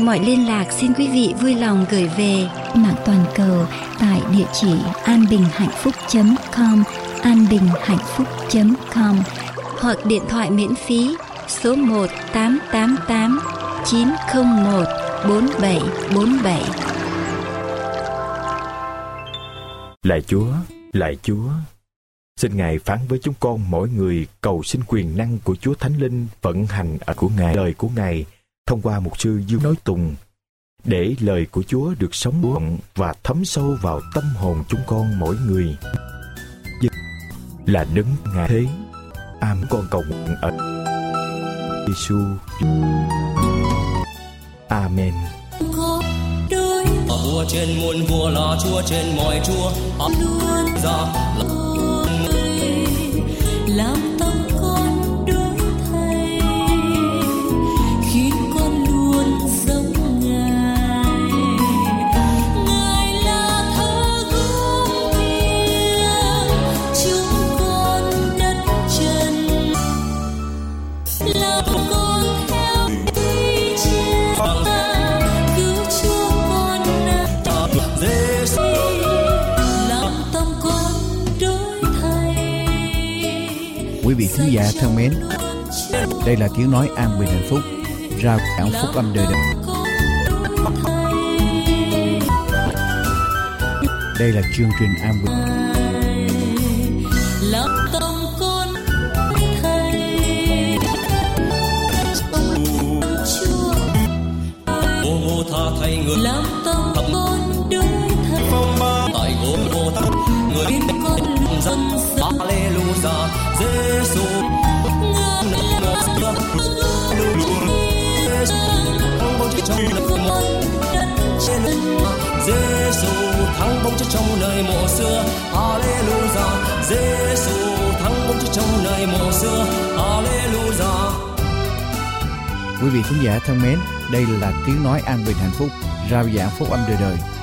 mọi liên lạc xin quý vị vui lòng gửi về mạng toàn cầu tại địa chỉ anbinhhạnhphúc.com anbinhhạnhphúc.com hoặc điện thoại miễn phí số 1 888 901 4747 Lạy Chúa, lạy Chúa, xin Ngài phán với chúng con mỗi người cầu xin quyền năng của Chúa Thánh Linh vận hành ở của Ngài, lời của Ngài thông qua một sư Dương nói tùng để lời của Chúa được sống động và thấm sâu vào tâm hồn chúng con mỗi người. Là đứng ngài thế. Am con cầu nguyện ở Giêsu. Amen. Vua trên muôn vua là Chúa trên mọi Chúa luôn ra làm thân mến, đây là tiếng nói an bình hạnh phúc, rao giảng phúc âm đời đời. Đây là chương trình an bình. làm tâm con trong nơi mộ xưa. Alleluia Giêsu thắng bông trong nơi mộ xưa. Alleluia Quý vị khán giả thân mến, đây là tiếng nói an bình hạnh phúc, rao giảng phúc âm đời đời.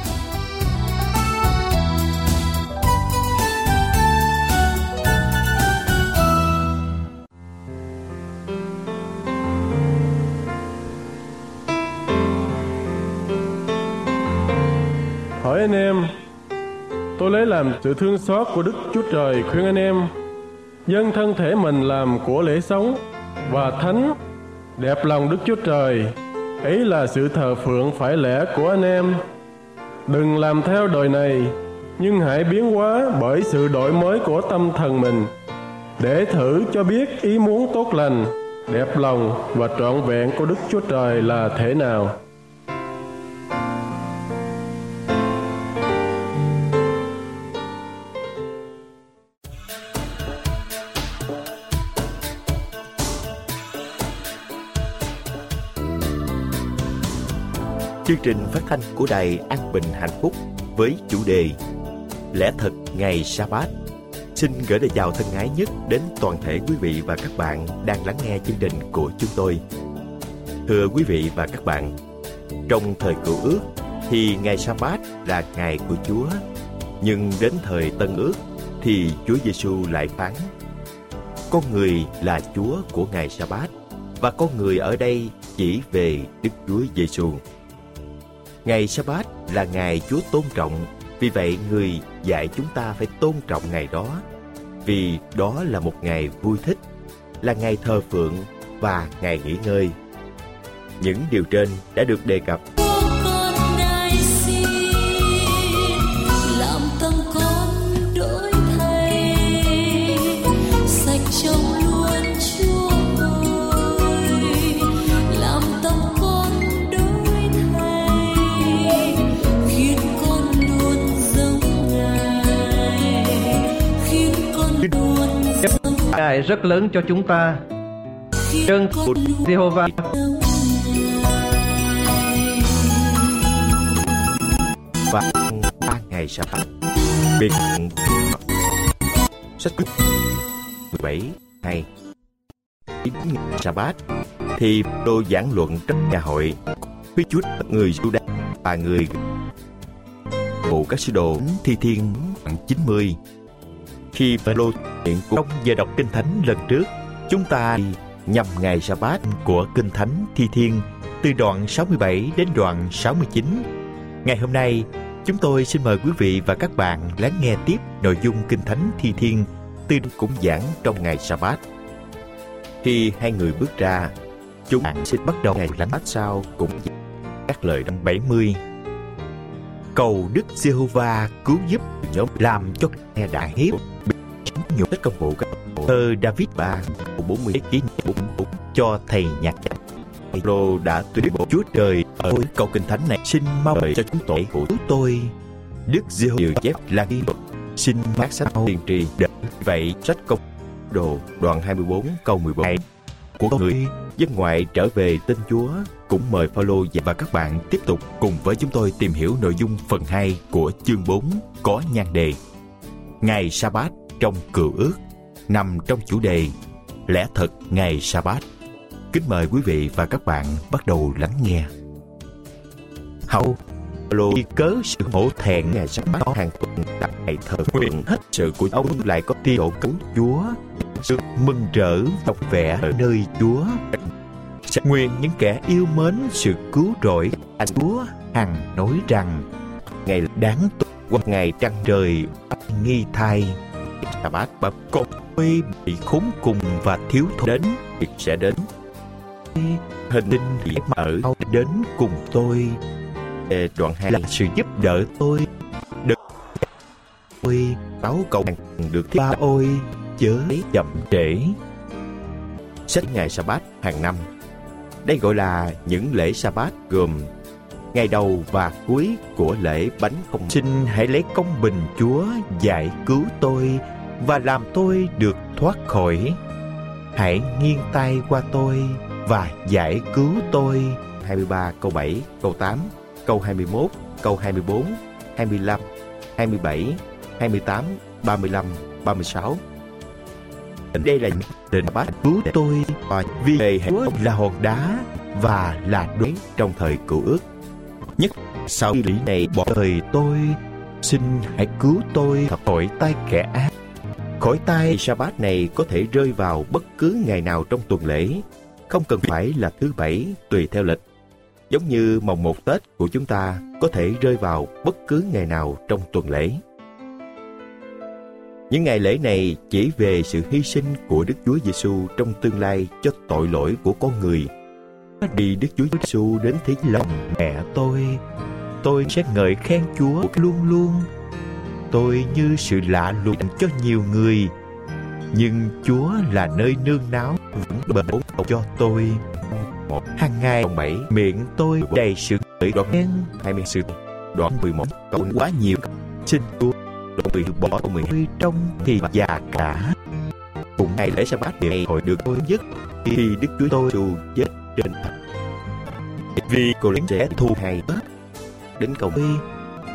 Làm sự thương xót của Đức Chúa Trời khuyên anh em. Dâng thân thể mình làm của lễ sống và thánh, đẹp lòng Đức Chúa Trời. Ấy là sự thờ phượng phải lẽ của anh em. Đừng làm theo đời này, nhưng hãy biến hóa bởi sự đổi mới của tâm thần mình, để thử cho biết ý muốn tốt lành, đẹp lòng và trọn vẹn của Đức Chúa Trời là thế nào. Chương trình phát thanh của Đài An Bình Hạnh Phúc với chủ đề Lẽ thật ngày sa bát Xin gửi lời chào thân ái nhất đến toàn thể quý vị và các bạn đang lắng nghe chương trình của chúng tôi. Thưa quý vị và các bạn, trong thời cựu ước thì ngày sa bát là ngày của Chúa, nhưng đến thời tân ước thì Chúa Giêsu lại phán: Con người là Chúa của ngày sa bát và con người ở đây chỉ về Đức Chúa Giêsu. Ngày sa bát là ngày Chúa tôn trọng, vì vậy người dạy chúng ta phải tôn trọng ngày đó, vì đó là một ngày vui thích, là ngày thờ phượng và ngày nghỉ ngơi. Những điều trên đã được đề cập ngài rất lớn cho chúng ta. Trân của Jehovah. và ba ngày sau biệt sách 17 ngày chín ngày sa thì đô giảng luận trong nhà hội phía chúa người Juda và người bộ các sứ đồ thi thiên khoảng 90 khi Phêrô Hiện trong giờ đọc kinh thánh lần trước. Chúng ta nhằm ngày sa bát của kinh thánh thi thiên, từ đoạn 67 đến đoạn 69 ngày hôm nay, chúng tôi xin mời quý vị và các bạn lắng nghe tiếp nội dung kinh thánh thi thiên từ cũng giảng trong ngày sa bát khi hai người bước ra, chúng bạn xin bắt đầu ngày lánh bát sau cũng các lời năm 70 cầu Đức Giê-hô-va cứu giúp nhóm làm cho nghe đại hiếp nhục tất công vụ các thơ David ba bốn mươi ký bốn cho thầy nhạc Lô đã tuyên bố Chúa Trời ở câu kinh thánh này xin mau đợi cho chúng tội của tôi. Đức Giê-hô dự chép là ghi xin mát sách tiên tri đợi vậy sách công đồ. Đoạn 24 câu 14 của con người dân ngoại trở về tên Chúa cũng mời Phaolô và các bạn tiếp tục cùng với chúng tôi tìm hiểu nội dung phần 2 của chương 4 có nhan đề. Ngày Sa-bát trong cựu ước nằm trong chủ đề Lẽ thật ngày Sa-bát. Kính mời quý vị và các bạn bắt đầu lắng nghe. Hậu Phaolô cớ sự hổ thẹn ngày Sa-bát hàng tuần đặt ngày thờ nguyện. Hết sự của ông lại có tiêu độ cứu Chúa. Sự mừng rỡ đọc vẽ ở nơi Chúa. Sẽ nguyện những kẻ yêu mến sự cứu rỗi. À, Chúa hằng nói rằng ngày đáng tốt qua ngày trăng trời nghi thai sa bát bập con tôi bị khốn cùng và thiếu thốn. Đến việc sẽ đến. Hình tinh dễ mở đến cùng tôi. Đoạn hai là sự giúp đỡ tôi. Được. Tôi báo cầu được ba ôi. Chớ chậm trễ. Sách ngày sa bát hàng năm. Đây gọi là những lễ sa bát gồm ngày đầu và cuối của lễ bánh không xin hãy lấy công bình chúa giải cứu tôi và làm tôi được thoát khỏi. Hãy nghiêng tay qua tôi và giải cứu tôi. 23 câu 7 câu 8 câu 21 câu 24 25 27 28 35 36 đây là định bát cứu tôi và vì về hệ là hòn đá và là đối trong thời cựu ước sau lý này bỏ đời tôi xin hãy cứu tôi khỏi tay kẻ ác. Khỏi tay sa bát này có thể rơi vào bất cứ ngày nào trong tuần lễ không cần phải là thứ bảy tùy theo lịch. Giống như mồng một tết của chúng ta có thể rơi vào bất cứ ngày nào trong tuần lễ. Những ngày lễ này chỉ về sự hy sinh của Đức Chúa Giêsu trong tương lai cho tội lỗi của con người. Đi Đức Chúa Giêsu đến thế lòng mẹ tôi, tôi sẽ ngợi khen Chúa luôn luôn. Tôi như sự lạ lùng cho nhiều người, nhưng Chúa là nơi nương náu vững bền cho tôi. Một hàng ngày bảy miệng tôi đầy sự ngợi đoạn khen hai mươi sự đoạn mười một câu quá nhiều xin Chúa bị bỏ mình trong thì già cả cùng ngày lễ sa bát ngày hội được tôi nhất khi đức chúa tôi dù chết trên vì cô lính trẻ thu hay tết đến cầu bi.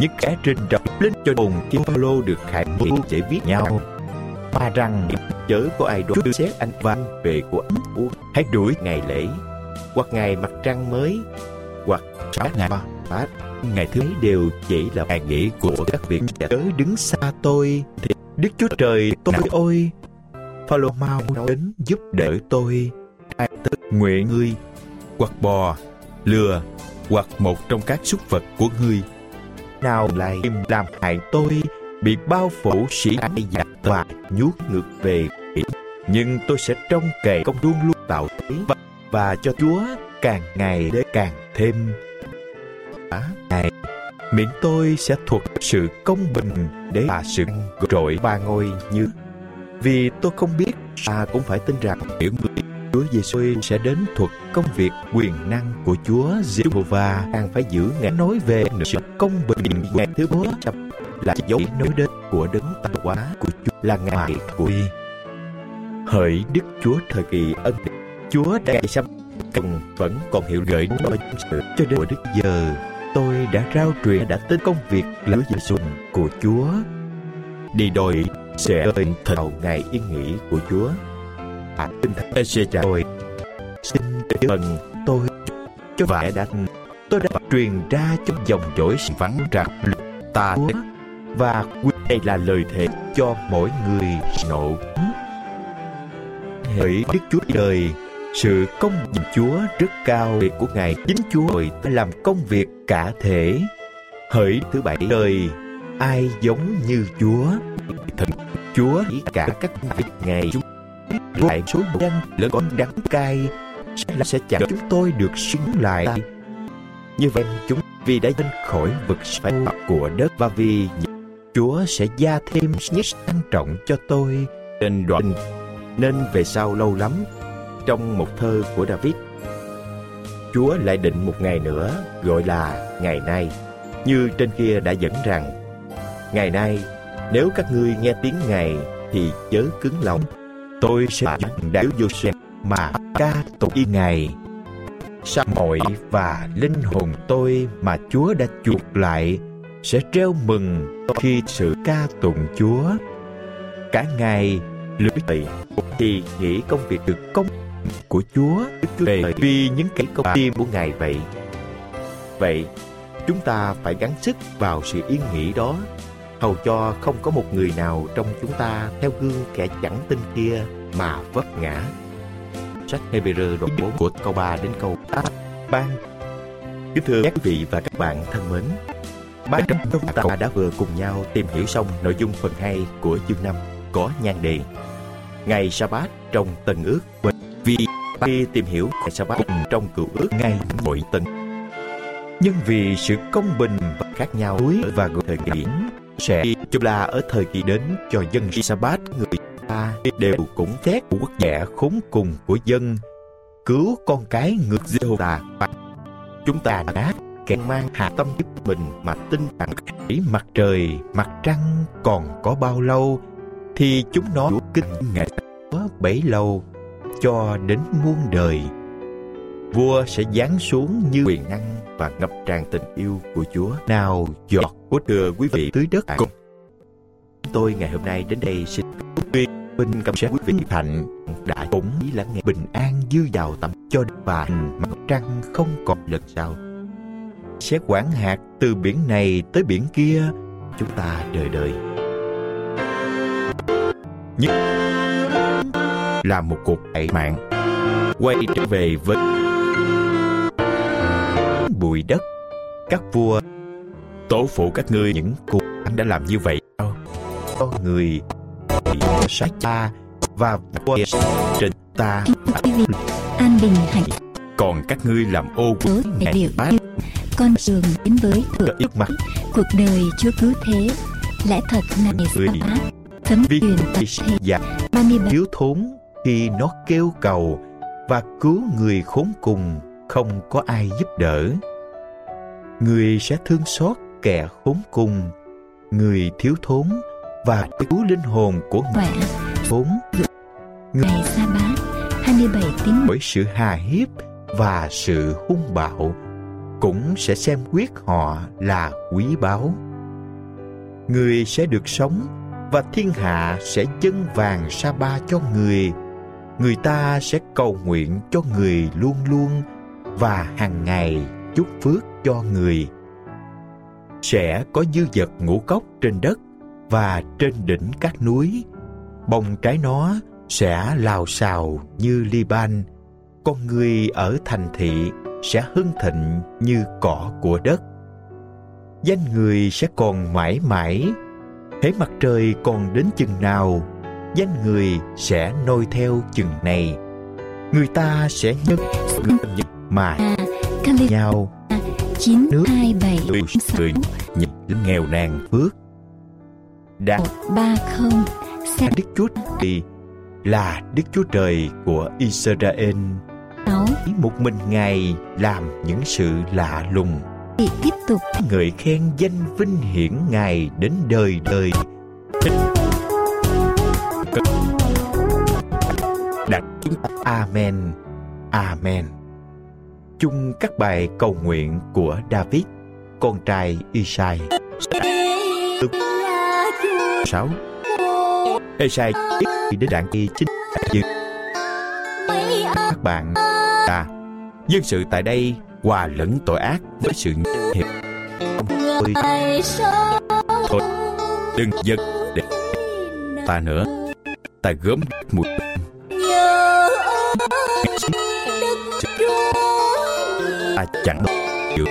Những kẻ trên rập lên cho hồn pha Paulo được khải mưu để viết nhau. Mà rằng, chớ có ai đoán xét anh văn về của ấm hãy đuổi ngày lễ, hoặc ngày mặt trăng mới, hoặc sáu ngày phát ngày thứ ấy đều chỉ là ngày nghỉ của các việc chớ đứng xa tôi, thì đức chúa trời tôi ôi. Phaolô mau đến giúp đỡ tôi. Ai tức nguyện ngươi, hoặc bò, lừa hoặc một trong các súc vật của ngươi. Nào lại làm hại tôi bị bao phủ sĩ ái giặc và nhốt ngược về. Nhưng tôi sẽ trông cậy công luôn luôn tạo thế và, và cho Chúa càng ngày để càng thêm. Này miệng tôi sẽ thuộc sự công bình để bà sự trội ba ngôi như. Vì tôi không biết ta cũng phải tin rằng những người Chúa Giêsu sẽ đến thuật công việc quyền năng của Chúa Giê-hô-va đang phải giữ ngã nói về sự công bình ngày thứ bốn là dấu nói đến của đấng tạo hóa của Chúa là ngài của hỡi Đức Chúa thời kỳ ân Chúa đã xăm cần vẫn còn hiệu gợi cho sự cho đến Đức giờ tôi đã rao truyền, đã tới công việc là Giêsu của Chúa. Đi đòi sẽ ơn thật ngày yên nghỉ của Chúa. À, tinh thần sẽ trả tôi. Xin ơn tôi cho vẻ đã tôi đã truyền ra trong dòng dõi vắng rằng ta và quy đây là lời thề cho mỗi người nộ. Hỡi đức chúa đời sự công nhận chúa rất cao. Việc của ngài chính chúa rồi làm công việc cả thể. Hỡi thứ bảy đời ai giống như chúa? Thần chúa chỉ cả các việc ngày chúng lại số dân lẫn con đắng cay, sẽ là sẽ chẳng chúng tôi được sống lại. Như vậy, chúng vì đã lên khỏi vực phải của đất và vì Chúa sẽ gia thêm nhất sang trọng cho tôi. Trên đoạn, nên về sau lâu lắm. Trong một thơ của David, Chúa lại định một ngày nữa gọi là ngày nay. Như trên kia đã dẫn rằng, ngày nay, nếu các ngươi nghe tiếng ngài thì chớ cứng lòng tôi sẽ đạo vô xem mà ca tụng y ngài sa mọi và linh hồn tôi mà Chúa đã chuộc lại sẽ treo mừng khi sự ca tụng Chúa. Cả ngày lưỡi tỳ thì nghĩ công việc được công của Chúa về vì những cái công tim của Ngài vậy. Vậy, chúng ta phải gắng sức vào sự yên nghỉ đó, hầu cho không có một người nào trong chúng ta theo gương kẻ chẳng tin kia mà vấp ngã. Sách Hebrew đoạn 4 của câu 3 đến câu 8 ban. Kính thưa các quý vị và các bạn thân mến, Ban trong chúng ta đã vừa cùng nhau tìm hiểu xong nội dung phần 2 của chương 5 có nhan đề Ngày Sa-bát trong tầng Ước vì khi tìm hiểu ngày Sa-bát trong Cựu Ước ngay mỗi tầng nhưng vì sự công bình và khác nhau núi và thời điểm sẽ chung là ở thời kỳ đến cho dân Sa-bát, người ta đều cũng thét quốc giả khốn cùng của dân. Cứu con cái ngược giê ta chúng ta đã kẻ mang hạ tâm giúp mình mà tin rằng chỉ mặt trời, mặt trăng còn có bao lâu, thì chúng nó đủ kinh ngày có bấy lâu cho đến muôn đời. Vua sẽ giáng xuống như quyền năng và ngập tràn tình yêu của chúa. Nào, giọt của thừa quý vị tưới đất cùng. Tôi ngày hôm nay đến đây xin tuyên bình cảm sẽ quý vị thành đã cũng lắng nghe bình an dư giàu tâm cho và mặt trăng không còn lần sau. Sẽ quản hạt từ biển này tới biển kia, chúng ta đời đời. Nhưng là một cuộc đại mạng, quay trở về với bụi đất. Các vua tổ phụ các ngươi những cuộc đã làm như vậy. Có người bị sát cha và vua trên ta. An bình hạnh. Còn các ngươi làm ô của ngày bát con đường đến với thượng ước mặt. cuộc đời chúa cứu thế. Lẽ thật này người thấm truyền dạ ba mươi thiếu thốn khi nó kêu cầu và cứu người khốn cùng không có ai giúp đỡ. Người sẽ thương xót kẻ khốn cùng người thiếu thốn và cứu linh hồn của người thốn ngày sa bá 27 tín bởi sự hà hiếp và sự hung bạo cũng sẽ xem quyết họ là quý báu. Người sẽ được sống và thiên hạ sẽ dâng vàng sa ba cho người. Người ta sẽ cầu nguyện cho người luôn luôn và hàng ngày chúc phước cho người. Sẽ có dư vật ngũ cốc trên đất và trên đỉnh các núi. Bông trái nó sẽ lào xào như Liban. Con người ở thành thị sẽ hưng thịnh như cỏ của đất. Danh người sẽ còn mãi mãi. Hễ mặt trời còn đến chừng nào, danh người sẽ noi theo chừng này. Người ta sẽ nhân mà Cali nhau chín nước hai bảy người sáu. Người nhìn nghèo nàn phước. Đã ba không. Xe Đức Chúa Trời là Đức Chúa Trời của Israel. Sáu. Một mình Ngài làm những sự lạ lùng. Bị tiếp tục. Ngợi khen danh vinh hiển Ngài đến đời đời. Đặt chúng ta Amen. Amen chung các bài cầu nguyện của David, con trai Isai. 6. Isai đến đoạn y chính. Các bạn ta dân sự tại đây hòa lẫn tội ác với sự hiệp. Thôi, đừng giật để ta nữa ta gớm một ta chẳng được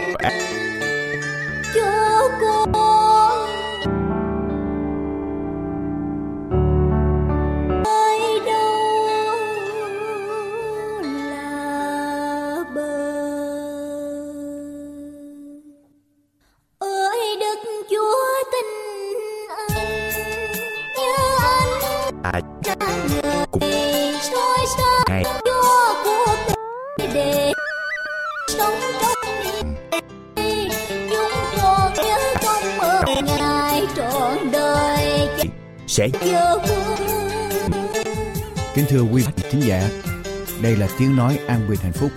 sẽ Kính thưa quý vị khán giả, đây là tiếng nói an bình hạnh phúc.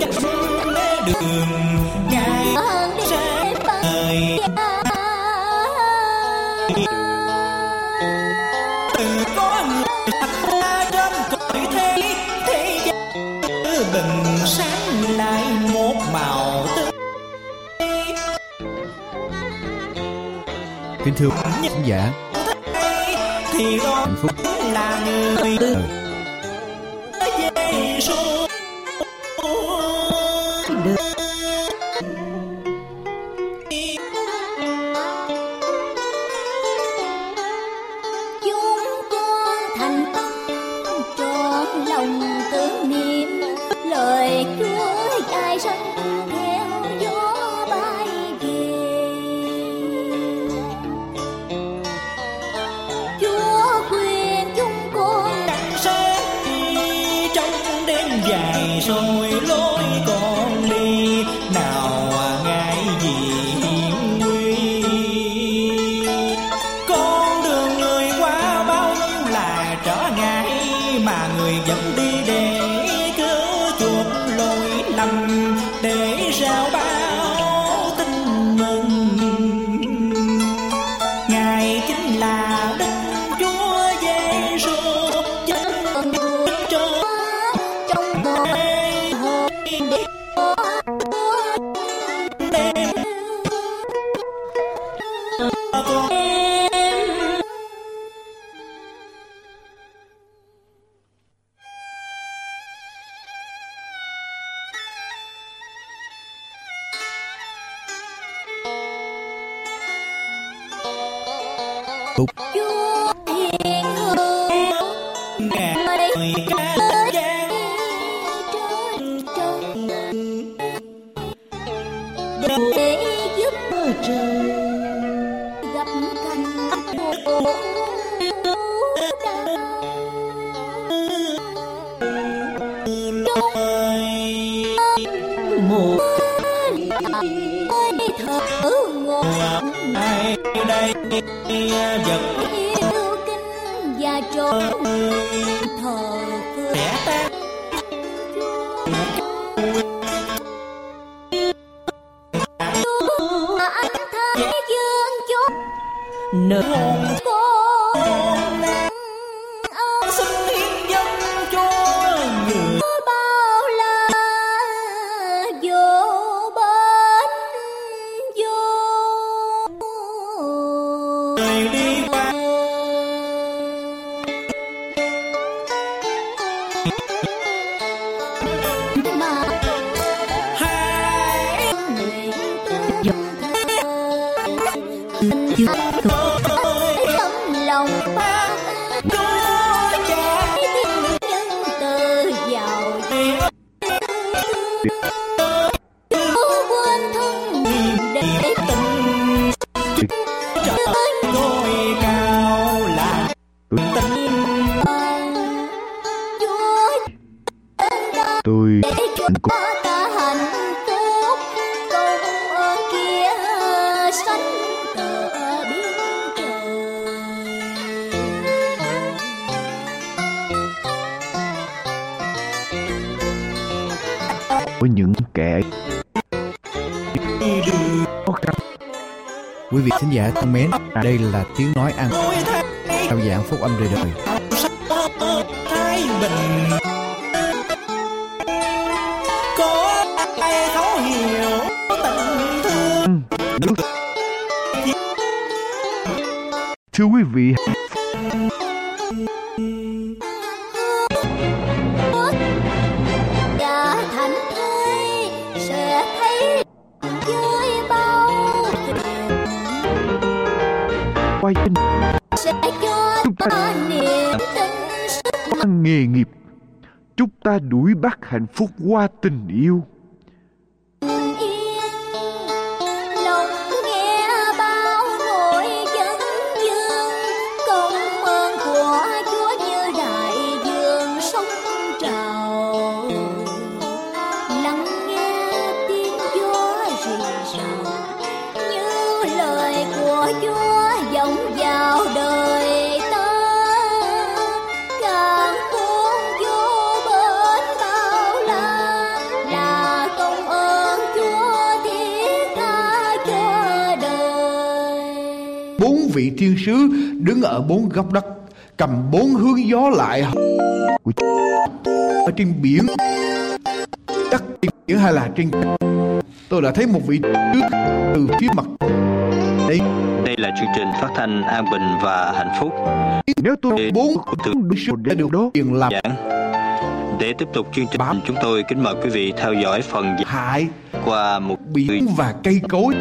nước. Đường ngày ra đời từ có người thật qua cõi thế thế bình sáng lại một màu tươi kính thưa quý khán giả thì đó hạnh phúc là người. Ừ. Tư Giê-xu Todo tôi. Với những kẻ khó khăn quý vị khán giả thân mến, đây là tiếng nói ăn. Tôi dạng trao giảng phúc âm đời đời. Vị quay trên sẽ cho ta niềm tin nghề nghiệp. Chúng ta đuổi bắt hạnh phúc qua tình yêu. Vị thiên sứ đứng ở bốn góc đất cầm bốn hướng gió lại. Ở trên biển đất trên biển hay là trên tôi đã thấy một vị trước từ phía mặt. Đây. Đây là chương trình phát thanh an bình và hạnh phúc. Nếu tôi bốn từ để được đó. tiền làm giảng. Để tiếp tục chương trình, Bám. chúng tôi kính mời quý vị theo dõi phần hại. qua một biển và cây cối.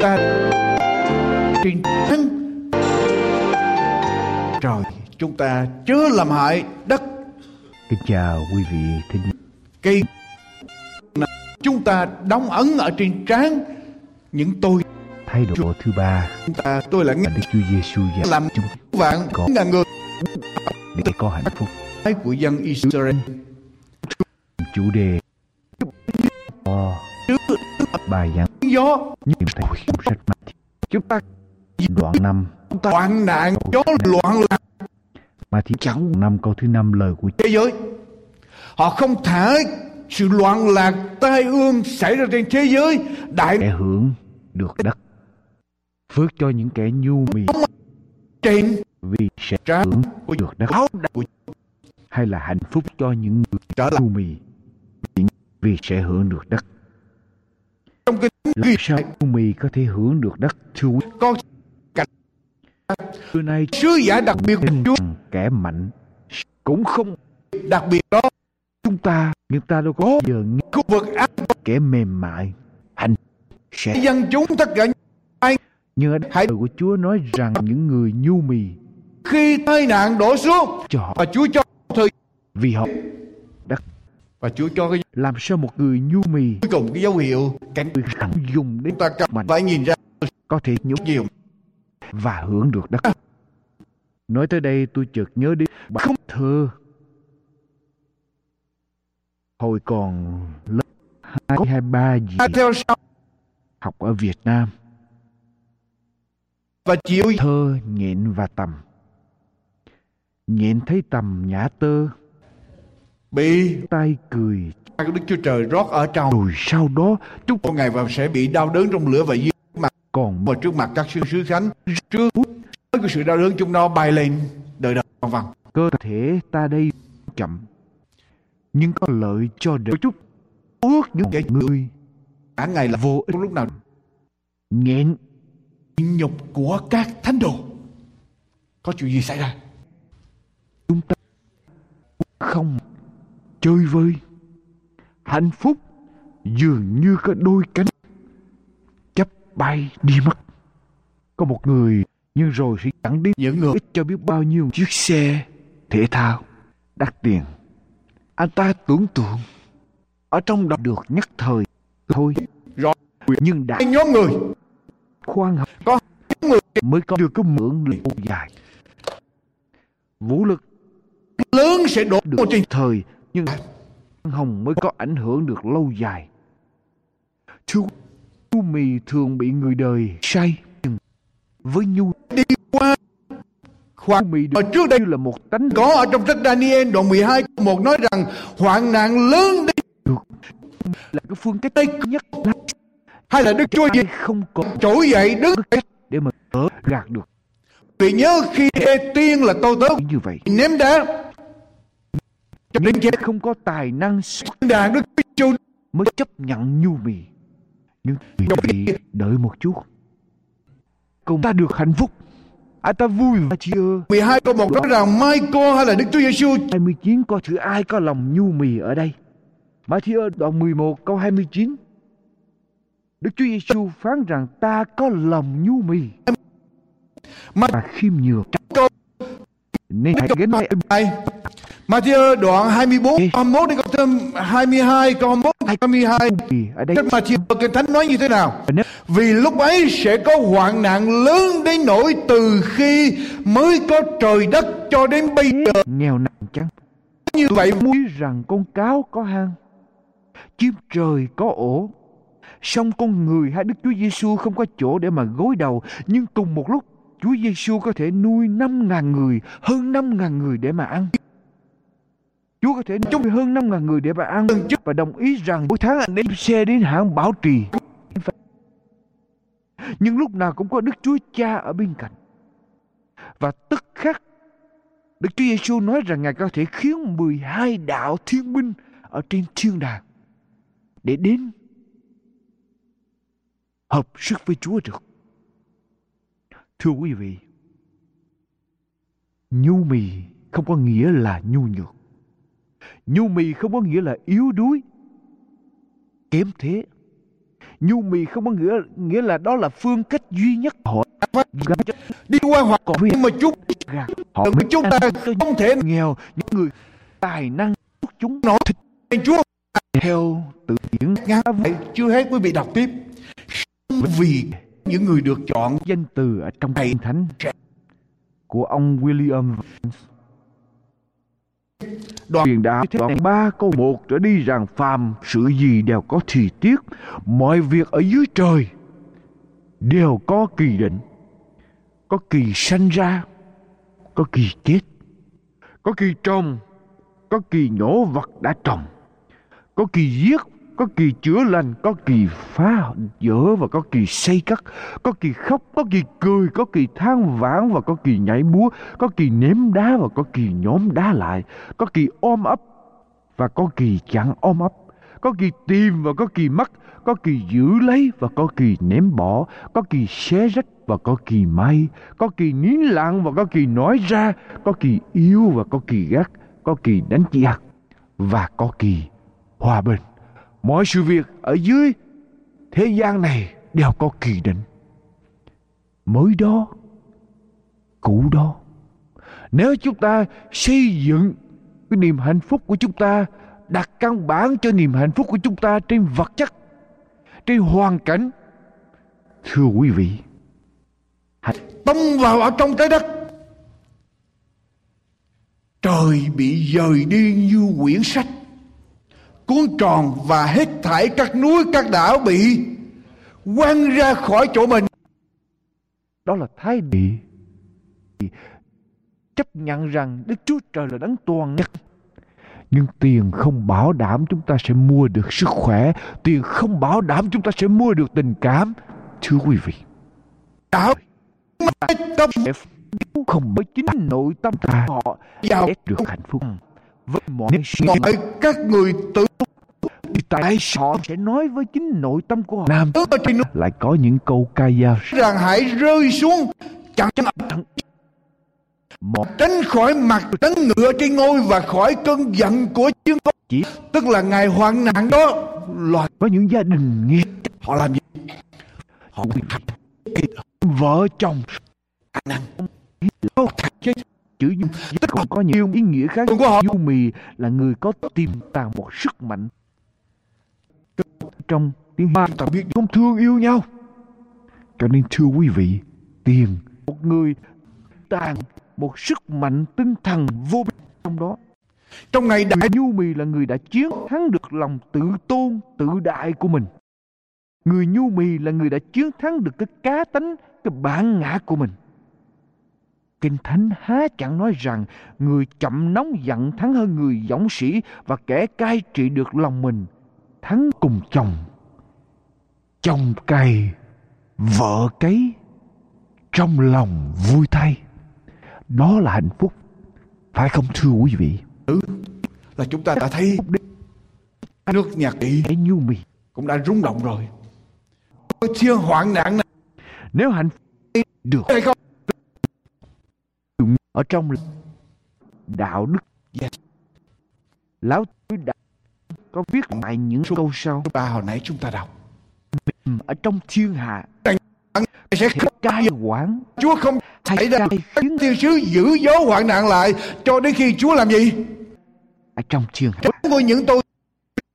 Ta trên thân trời chúng ta chớ làm hại đất. Kính chào quý vị thính cây chúng ta đóng ấn ở trên trán những tôi. Thái độ thứ ba. chúng ta tôi là nghe Đức Chúa Giêsu dạy làm chúng vạn Có. ngàn người để có hạnh phúc. Cái của dân Israel. Chủ đề. Bài giảng. Gió như thầy sách chúng ta đoạn 5 chúng ta hoạn nạn gió loạn lạc. Matthew chẳng năm câu thứ năm lời của thế giới. Họ không thả sự loạn lạc tai ương xảy ra trên thế giới. Đại kẻ hưởng được đất. Phước cho những kẻ nhu mì. Trên vì sẽ hưởng của được đất. hay là hạnh phúc cho những người trở lại. nhu mì. Vì sẽ hưởng được đất. Trong cái làm sao nhu mì có thể hưởng được đất thưa con xưa nay sứ giả đặc biệt của Chúa kẻ mạnh cũng không đặc biệt đó. Chúng ta người ta đâu có giờ nghe. khu vực an kẻ mềm mại hành sẽ dân chúng tất cả ai Nhưng lời của Chúa nói rằng những người nhu mì khi tai nạn đổ xuống cho họ và Chúa cho thời vì họ và Chúa cho cái làm sao một người nhu mì cuối cùng cái dấu hiệu cảnh người dùng đến ta cần mạnh phải nhìn ra có thể nhúc nhiều và hưởng được đất. Nói tới đây tôi chợt nhớ đến bài thơ. Hồi còn lớp hai hay ba gì học ở Việt Nam. Và chịu thơ nhện và tầm. Nhện thấy tầm nhã tơ. Bị tay cười. Đức Chúa Trời rót ở trong. Rồi sau đó chúng một ngày và sẽ bị đau đớn trong lửa và dưới còn và trước mặt các sứ sứ khánh trước cái sự đau đớn chúng nó bay lên đời đời vòng vòng cơ thể ta đây chậm nhưng có lợi cho đời. Chút ước những kẻ người. Cả ngày là vô ích lúc nào. Nghẹn. Nhục của các thánh đồ. Có chuyện gì xảy ra? Chúng ta không chơi vơi. Hạnh phúc dường như có đôi cánh bay đi mất. Có một người nhưng rồi sẽ chẳng đi những người ít cho biết bao nhiêu chiếc xe thể thao đắt tiền. Anh ta tưởng tượng ở trong đó được nhắc thời thôi. Rồi. Nhưng đã nhóm người. khoan học có người. Mới có được cái mượn lâu dài vũ lực lớn sẽ đổ được một trên thời nhưng hồng mới có ảnh hưởng được lâu dài. Quý- nhu mì thường bị người đời say với nhu đi qua khoan mì được trước đây là một tánh có ở trong sách Daniel đoạn 12 câu 1 nói rằng hoạn nạn lớn đến là cái phương cách tây nhất. hay là Đức Chúa gì không có trỗi dậy cách để mà đỡ gạt được? Vì nhớ khi Ê Tiên là tô tớ như vậy. ném đá. Nên chết không có tài năng đàn Đức Chúa mới chấp nhận nhu mì nhưng vị đợi một chút. Cùng ta được hạnh phúc. Ai ta vui và ơi 12 câu 1 nói rằng Michael hay là Đức Chúa Giêsu 29 coi thử ai có lòng nhu mì ở đây. Matthew đoạn 11 câu 29 Đức Chúa Giêsu phán rằng ta có lòng nhu mì. Mà khiêm nhường. Câu nên hãy gánh lấy này Matthew đoạn 24 21 đến câu thêm 22 câu 21 22 mì ở đây. Đức Matthew Kinh Thánh nói như thế nào? Vì lúc ấy sẽ có hoạn nạn lớn đến nỗi từ khi mới có trời đất cho đến bây giờ. Nghèo nàn chăng? Như vậy muốn rằng con cáo có hang chim trời có ổ. Song con người hay Đức Chúa Giêsu không có chỗ để mà gối đầu nhưng cùng một lúc Chúa Giêsu có thể nuôi năm ngàn người, hơn năm ngàn người để mà ăn. Chúa có thể nuôi hơn năm ngàn người để mà ăn. Và đồng ý rằng mỗi tháng anh đem xe đến hãng bảo trì. Nhưng lúc nào cũng có Đức Chúa Cha ở bên cạnh. Và tức khắc, Đức Chúa Giêsu nói rằng Ngài có thể khiến 12 đạo thiên binh ở trên thiên đàng để đến hợp sức với Chúa được. Thưa quý vị, nhu mì không có nghĩa là nhu nhược. Nhu mì không có nghĩa là yếu đuối, kém thế. Nhu mì không có nghĩa nghĩa là đó là phương cách duy nhất họ đi qua hoặc còn nhưng mà chúng gạt họ mới chúng ta không thể nghèo những người tài năng chúng. Nói thịt Chúa. Theo tự điển ngã vậy chưa hết quý vị đọc tiếp. Vì những người được chọn danh từ ở trong kinh thánh của ông William Đoạn- truyền đạo đoạn 3 câu 1 trở đi rằng phàm sự gì đều có thì tiết mọi việc ở dưới trời đều có kỳ định có kỳ sanh ra có kỳ chết có kỳ trồng có kỳ nhổ vật đã trồng có kỳ giết có kỳ chữa lành có kỳ phá vỡ và có kỳ xây cất có kỳ khóc có kỳ cười có kỳ than vãn và có kỳ nhảy múa có kỳ ném đá và có kỳ nhóm đá lại có kỳ ôm ấp và có kỳ chẳng ôm ấp có kỳ tìm và có kỳ mất có kỳ giữ lấy và có kỳ ném bỏ có kỳ xé rách và có kỳ may có kỳ nín lặng và có kỳ nói ra có kỳ yêu và có kỳ gắt có kỳ đánh giặc và có kỳ hòa bình mọi sự việc ở dưới thế gian này đều có kỳ định. Mới đó, cũ đó, nếu chúng ta xây dựng cái niềm hạnh phúc của chúng ta, đặt căn bản cho niềm hạnh phúc của chúng ta trên vật chất, trên hoàn cảnh, thưa quý vị, hãy tông vào ở trong trái đất. Trời bị dời đi như quyển sách cuốn tròn và hết thảy các núi các đảo bị quăng ra khỏi chỗ mình đó là thái độ chấp nhận rằng Đức Chúa Trời là đấng toàn nhất. Nhưng tiền không bảo đảm chúng ta sẽ mua được sức khỏe, tiền không bảo đảm chúng ta sẽ mua được tình cảm. Thưa quý vị, đảo tâm không bởi chính nội tâm ta họ vào được hạnh phúc với mọi mọi các người tự tại họ sẽ nói với chính nội tâm của họ? Nam. Lại có những câu ca dao rằng hãy rơi xuống chẳng một. Tránh khỏi mặt tấn ngựa trên ngôi và khỏi cơn giận của chương con chỉ tức là ngày hoạn nạn đó loài có những gia đình nghe. Họ làm gì? Họ vợ chồng. Năng chữ dung tức còn có nhiều ý nghĩa khác. Của họ. Du mì là người có tiềm tàng một sức mạnh. Trong tiếng ba ta biết không thương yêu nhau. cho nên thưa quý vị tiền một người tàng một sức mạnh tinh thần vô biên trong đó. Trong ngày đại nhu mì là người đã chiến thắng được lòng tự tôn, tự đại của mình. Người nhu mì là người đã chiến thắng được cái cá tánh, cái bản ngã của mình. Kinh Thánh há chẳng nói rằng người chậm nóng giận thắng hơn người dũng sĩ và kẻ cai trị được lòng mình, thắng cùng chồng. Chồng cày, vợ cấy, trong lòng vui thay. Đó là hạnh phúc, phải không thưa quý vị? là chúng ta đã thấy nước nhu mì. cũng đã rung động rồi thiên hoạn nạn này Nếu hạnh phúc được hay không ở trong đạo đức Yes. lão tử đã có viết lại những câu sau. Ba hồi nãy chúng ta đọc. Ở trong thiên hạ. Sẽ thì cai quản. Chúa không xảy ra khiến thiên sứ giữ gió hoạn nạn lại cho đến khi Chúa làm gì? Ở trong thiên hạ. Chúng tôi những tôi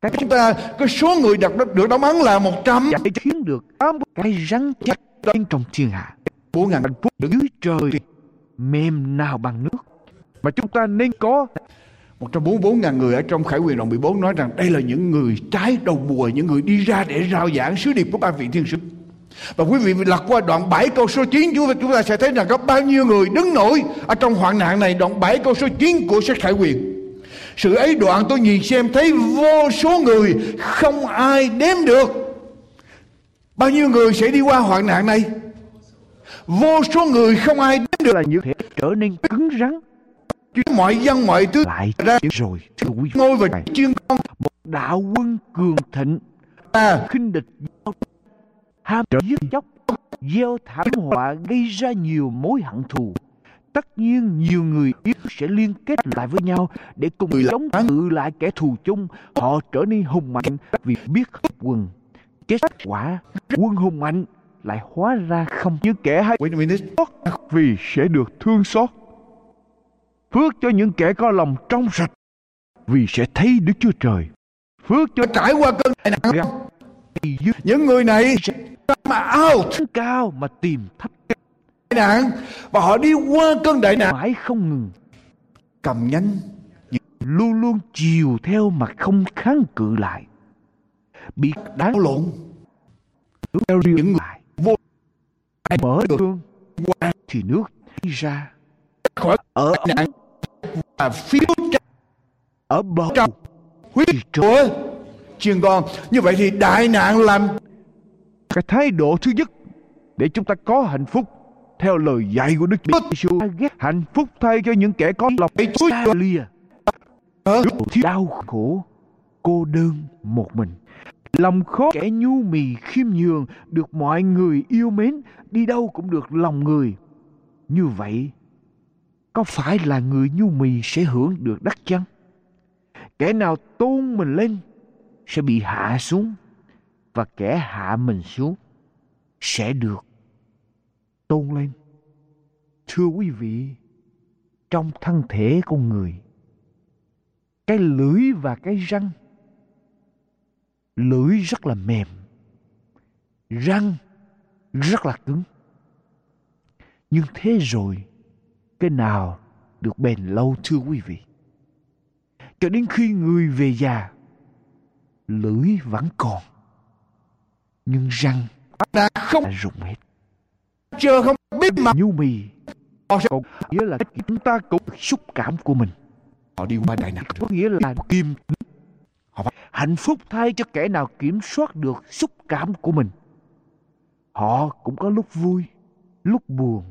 các chúng ta cái số người được được đóng ấn là 100 giải khiến được tám cái rắn chắc trên trong thiên hạ. Bốn ngàn phúc dưới trời mềm nào bằng nước mà chúng ta nên có 144 ngàn người ở trong Khải quyền đoạn 14 nói rằng đây là những người trái đầu mùa, những người đi ra để rao giảng sứ điệp của ba vị thiên sứ. Và quý vị lật qua đoạn 7 câu số 9 chúng ta, chúng ta sẽ thấy rằng có bao nhiêu người đứng nổi ở trong hoạn nạn này đoạn 7 câu số 9 của sách Khải quyền. Sự ấy đoạn tôi nhìn xem thấy vô số người không ai đếm được. Bao nhiêu người sẽ đi qua hoạn nạn này? Vô số người không ai đếm được là những thể trở nên cứng rắn. Mọi dân mọi thứ lại ra rồi ngôi và chuyên con. một đạo quân cường thịnh ta khinh địch giao ham giết chóc gieo thảm họa gây ra nhiều mối hận thù. Tất nhiên nhiều người yếu sẽ liên kết lại với nhau để cùng chống cự lại kẻ thù chung. Họ trở nên hùng mạnh vì biết hợp quần kết quả quân hùng mạnh lại hóa ra không như kẻ hay. Wait a minute. Vì sẽ được thương xót. Phước cho những kẻ có lòng trong sạch vì sẽ thấy Đức Chúa Trời. Phước cho trải qua cơn đại nạn. Thì dứt những người này sẽ mà out. Cao mà tìm thấp đại nạn và họ đi qua cơn đại nạn. mãi không ngừng. Cầm nhanh luôn luôn chiều theo mà không kháng cự lại. Bị đáng lộn. Những người lại vô mở được thương qua thì nước đi ra. Khỏi ở nạn và phiếu ở bờ trong huyết của chiên con như vậy thì đại nạn làm cái thái độ thứ nhất để chúng ta có hạnh phúc theo lời dạy của Đức Giêsu. Ghét hạnh phúc thay cho những kẻ có lòng Chúa xa lìa. Thiếu đau khổ cô đơn một mình lòng khó kẻ nhu mì, khiêm nhường, được mọi người yêu mến, đi đâu cũng được lòng người. Như vậy, có phải là người nhu mì sẽ hưởng được đắc chăng? Kẻ nào tôn mình lên sẽ bị hạ xuống, và kẻ hạ mình xuống sẽ được tôn lên. Thưa quý vị, trong thân thể con người, cái lưỡi và cái răng lưỡi rất là mềm răng rất là cứng. Nhưng thế rồi cái nào được bền lâu thưa quý vị? Cho đến khi người về già lưỡi vẫn còn nhưng răng đã không đã rụng hết. Chờ không biết mà nhu mì còn nghĩa là chúng ta cũng xúc cảm của mình. Họ đi qua đại nặng có nghĩa là kiềm hạnh phúc thay cho kẻ nào kiểm soát được xúc cảm của mình. Họ cũng có lúc vui, lúc buồn,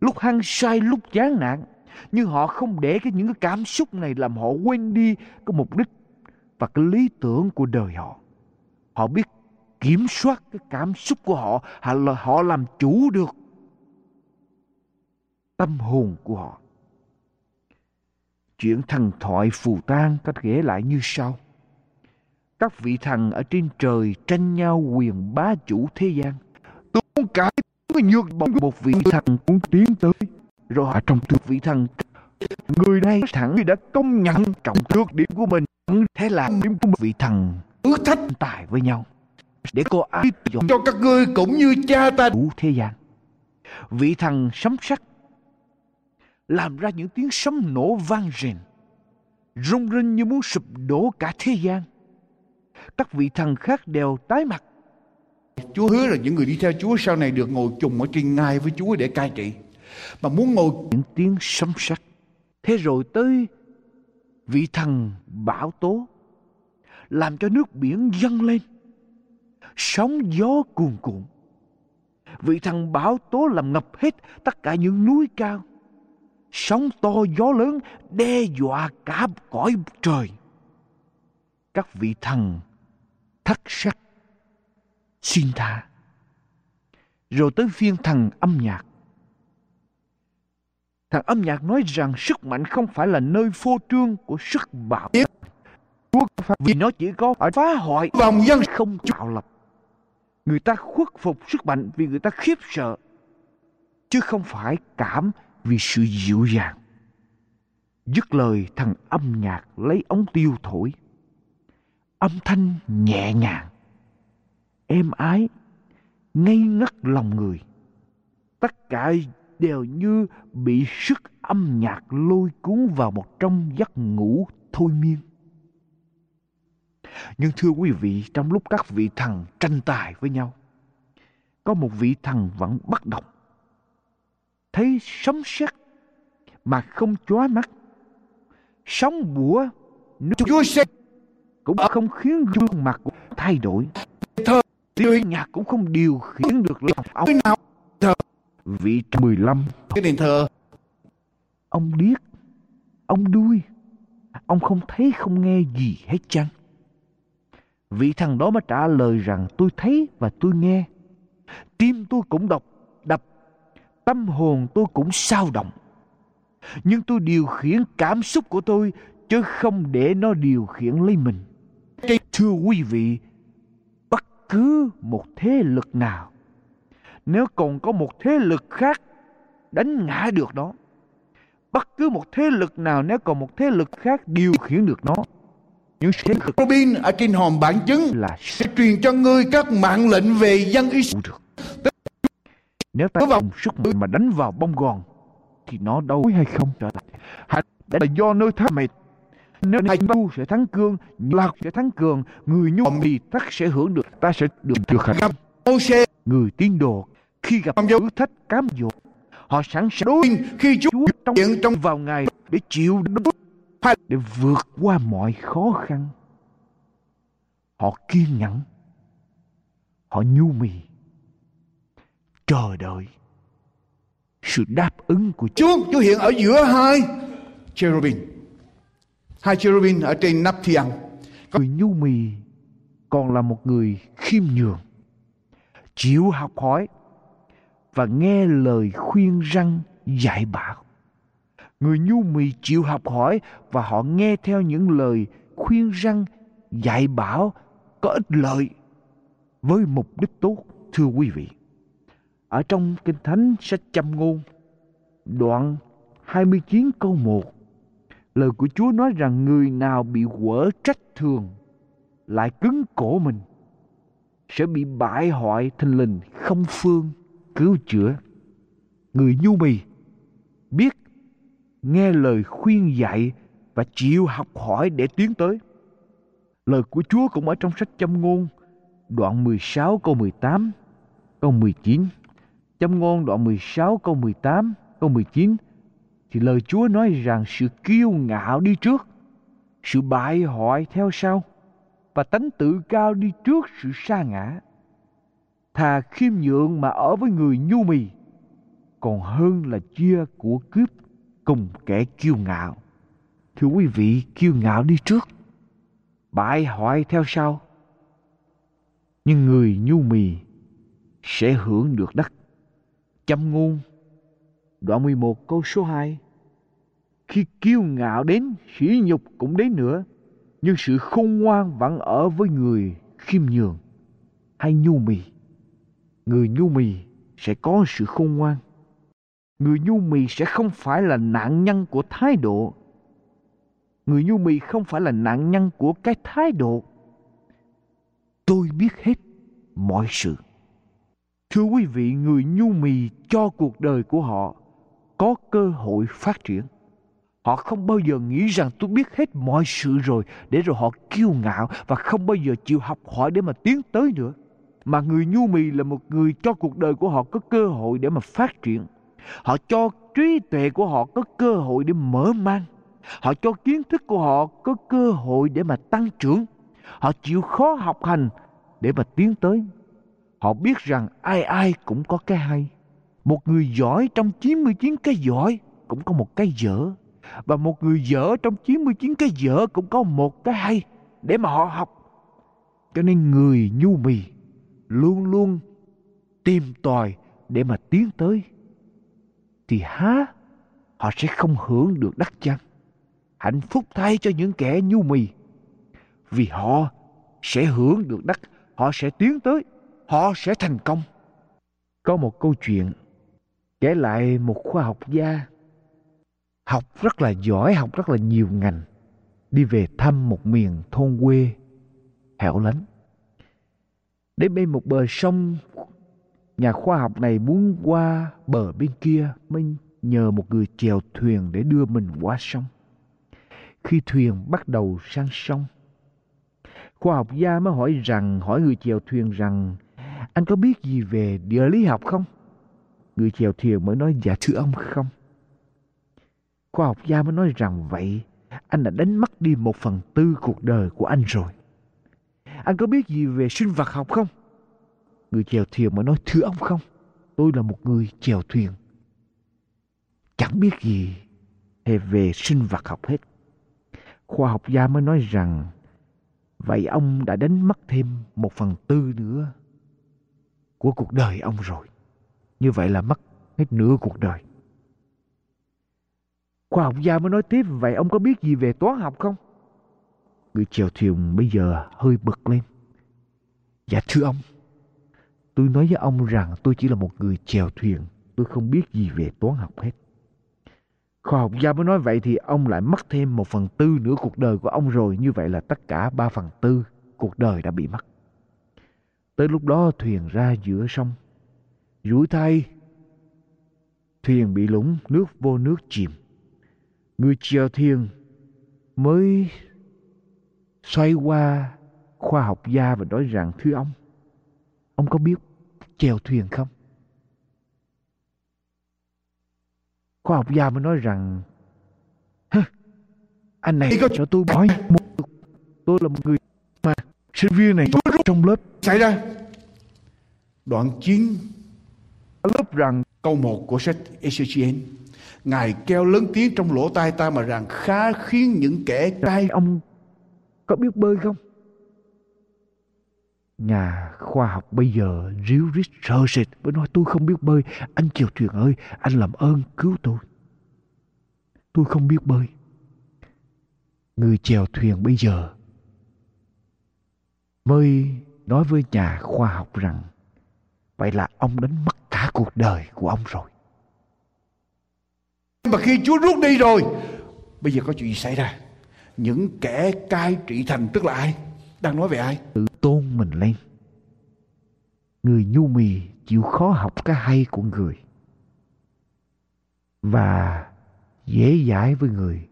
lúc hăng say, lúc chán nản. Nhưng họ không để cái những cái cảm xúc này làm họ quên đi cái mục đích và cái lý tưởng của đời họ. Họ biết kiểm soát cái cảm xúc của họ hay là họ làm chủ được tâm hồn của họ. Chuyện thần thoại phù tang có ghé lại như sau các vị thần ở trên trời tranh nhau quyền bá chủ thế gian. Tuôn cải nhược bóng, một vị thần cũng tiến tới. Rồi họ trong tuyệt vị thần, người này thẳng đã công nhận trọng thước điểm của mình, thế là điểm của một vị thần thử thách tài với nhau. Để có ai dọn cho các ngươi cũng như cha ta đủ thế gian. Vị thần sấm sắt làm ra những tiếng sấm nổ vang rền, rung rinh như muốn sụp đổ cả thế gian các vị thần khác đều tái mặt. Chúa hứa là những người đi theo Chúa sau này được ngồi chung ở trên ngai với Chúa để cai trị. Mà muốn ngồi những tiếng sấm sét. Thế rồi tới vị thần bão tố làm cho nước biển dâng lên. Sóng gió cuồn cuộn. Vị thần bão tố làm ngập hết tất cả những núi cao. Sóng to gió lớn đe dọa cả cõi trời. Các vị thần thất sắc xin tha rồi tới phiên thần âm nhạc Thằng âm nhạc nói rằng sức mạnh không phải là nơi phô trương của sức bạo Chúa vì nó chỉ có ở phá hoại vòng dân không tạo lập. Người ta khuất phục sức mạnh vì người ta khiếp sợ, chứ không phải cảm vì sự dịu dàng. Dứt lời thằng âm nhạc lấy ống tiêu thổi. Âm thanh nhẹ nhàng, êm ái, ngây ngất lòng người. Tất cả đều như bị sức âm nhạc lôi cuốn vào một trong giấc ngủ thôi miên. Nhưng thưa quý vị, trong lúc các vị thần tranh tài với nhau, có một vị thần vẫn bất động. Thấy sấm sét mà không chói mắt. Sóng bủa nước Chúa sẽ cũng không khiến gương mặt của thay đổi. thờ Tiếng nhạc cũng không điều khiển được lòng ông. nào thờ Vị 15 cái đền thờ Ông điếc, ông đuôi, ông không thấy không nghe gì hết chăng? Vị thằng đó mới trả lời rằng tôi thấy và tôi nghe. Tim tôi cũng đọc, đập, tâm hồn tôi cũng sao động. Nhưng tôi điều khiển cảm xúc của tôi chứ không để nó điều khiển lấy mình. Thưa quý vị, bất cứ một thế lực nào, nếu còn có một thế lực khác đánh ngã được nó, bất cứ một thế lực nào nếu còn một thế lực khác điều khiển được nó những thế lực Robin ở trên hòm bản chứng là sẽ truyền cho ngươi các mạng lệnh về dân Israel nếu ta dùng sức mạnh mà đánh vào bông gòn thì nó đâu hay không? Trở lại đã là do nơi thắng mệt nếu hai tu sẽ thắng cương lạc sẽ thắng cường người nhu thì thất sẽ hưởng được ta sẽ được được hạnh Moses người tiên đồ khi gặp thử thách cám dỗ họ sẵn sàng đối khi Chúa trong hiện trong vào ngày để chịu đựng để vượt qua mọi khó khăn. Họ kiên nhẫn, họ nhu mì, chờ đợi sự đáp ứng của Chúa. Chúa Chúa hiện ở giữa hai cherubim hai cherubim ở trên nắp thiền Người nhu mì còn là một người khiêm nhường, chịu học hỏi và nghe lời khuyên răng dạy bảo. Người nhu mì chịu học hỏi và họ nghe theo những lời khuyên răng dạy bảo có ích lợi với mục đích tốt thưa quý vị. ở trong Kinh Thánh sách Châm Ngôn, đoạn 29 câu 1. Lời của Chúa nói rằng người nào bị quở trách thường lại cứng cổ mình, sẽ bị bại hoại thình lình không phương cứu chữa. Người nhu mì biết, nghe lời khuyên dạy và chịu học hỏi để tiến tới. Lời của Chúa cũng ở trong sách châm ngôn, đoạn 16 câu 18 câu 19. Châm ngôn đoạn 16 câu 18 câu 19 thì lời Chúa nói rằng sự kiêu ngạo đi trước, sự bại hoại theo sau và tánh tự cao đi trước sự sa ngã. Thà khiêm nhượng mà ở với người nhu mì còn hơn là chia của cướp cùng kẻ kiêu ngạo. Thưa quý vị, kiêu ngạo đi trước, bại hoại theo sau. Nhưng người nhu mì sẽ hưởng được đất. Châm ngôn đoạn 11 câu số 2 khi kiêu ngạo đến, sỉ nhục cũng đến nữa, nhưng sự khôn ngoan vẫn ở với người khiêm nhường hay nhu mì. Người nhu mì sẽ có sự khôn ngoan. Người nhu mì sẽ không phải là nạn nhân của thái độ. Người nhu mì không phải là nạn nhân của cái thái độ. Tôi biết hết mọi sự. Thưa quý vị, người nhu mì cho cuộc đời của họ có cơ hội phát triển. Họ không bao giờ nghĩ rằng tôi biết hết mọi sự rồi, để rồi họ kiêu ngạo và không bao giờ chịu học hỏi để mà tiến tới nữa. Mà người nhu mì là một người cho cuộc đời của họ có cơ hội để mà phát triển. Họ cho trí tuệ của họ có cơ hội để mở mang. Họ cho kiến thức của họ có cơ hội để mà tăng trưởng. Họ chịu khó học hành để mà tiến tới. Họ biết rằng ai ai cũng có cái hay. Một người giỏi trong 99 cái giỏi cũng có một cái dở. Và một người dở trong 99 cái dở cũng có một cái hay để mà họ học. Cho nên người nhu mì luôn luôn tìm tòi để mà tiến tới. Thì há họ sẽ không hưởng được đắc chăng. Hạnh phúc thay cho những kẻ nhu mì. Vì họ sẽ hưởng được đắc, họ sẽ tiến tới, họ sẽ thành công. Có một câu chuyện kể lại một khoa học gia học rất là giỏi, học rất là nhiều ngành. Đi về thăm một miền thôn quê hẻo lánh. Đến bên một bờ sông, nhà khoa học này muốn qua bờ bên kia, mới nhờ một người chèo thuyền để đưa mình qua sông. Khi thuyền bắt đầu sang sông, khoa học gia mới hỏi rằng, hỏi người chèo thuyền rằng, anh có biết gì về địa lý học không? Người chèo thuyền mới nói dạ thưa ông, không. Khoa học gia mới nói rằng vậy, anh đã đánh mất đi một phần tư cuộc đời của anh rồi. Anh có biết gì về sinh vật học không? Người chèo thuyền mới nói, thưa ông không. Tôi là một người chèo thuyền. Chẳng biết gì về sinh vật học hết. Khoa học gia mới nói rằng, vậy ông đã đánh mất thêm một phần tư nữa của cuộc đời ông rồi. Như vậy là mất hết nửa cuộc đời. Khoa học gia mới nói tiếp, vậy ông có biết gì về toán học không? Người chèo thuyền bây giờ hơi bực lên. Dạ thưa ông, tôi nói với ông rằng tôi chỉ là một người chèo thuyền, tôi không biết gì về toán học hết. Khoa học gia mới nói vậy thì ông lại mất thêm một phần tư nửa cuộc đời của ông rồi. Như vậy là tất cả ba phần tư cuộc đời đã bị mất. Tới lúc đó thuyền ra giữa sông. Rủi thay, thuyền bị lũng, nước vô nước chìm. Người chèo thuyền mới xoay qua khoa học gia và nói rằng thưa ông, ông có biết chèo thuyền không? Khoa học gia mới nói rằng anh này có cho tôi hỏi một tôi là một người mà sinh viên này trong lớp xảy ra. Đoạn 9 lớp rằng câu 1 của sách Ezechiel Ngài kêu lớn tiếng trong lỗ tai ta mà rằng khá khiến những kẻ trai ông có biết bơi không? Nhà khoa học bây giờ ríu rít sợ sệt với nói tôi không biết bơi. Anh chèo thuyền ơi, anh làm ơn cứu tôi. Tôi không biết bơi. Người chèo thuyền bây giờ mới nói với nhà khoa học rằng vậy là ông đánh mất cả cuộc đời của ông rồi. Mà khi Chúa rút đi rồi, bây giờ có chuyện gì xảy ra? Những kẻ cai trị thành tức là ai? Đang nói về ai? Tự tôn mình lên. Người nhu mì chịu khó học cái hay của người. Và dễ dãi với người.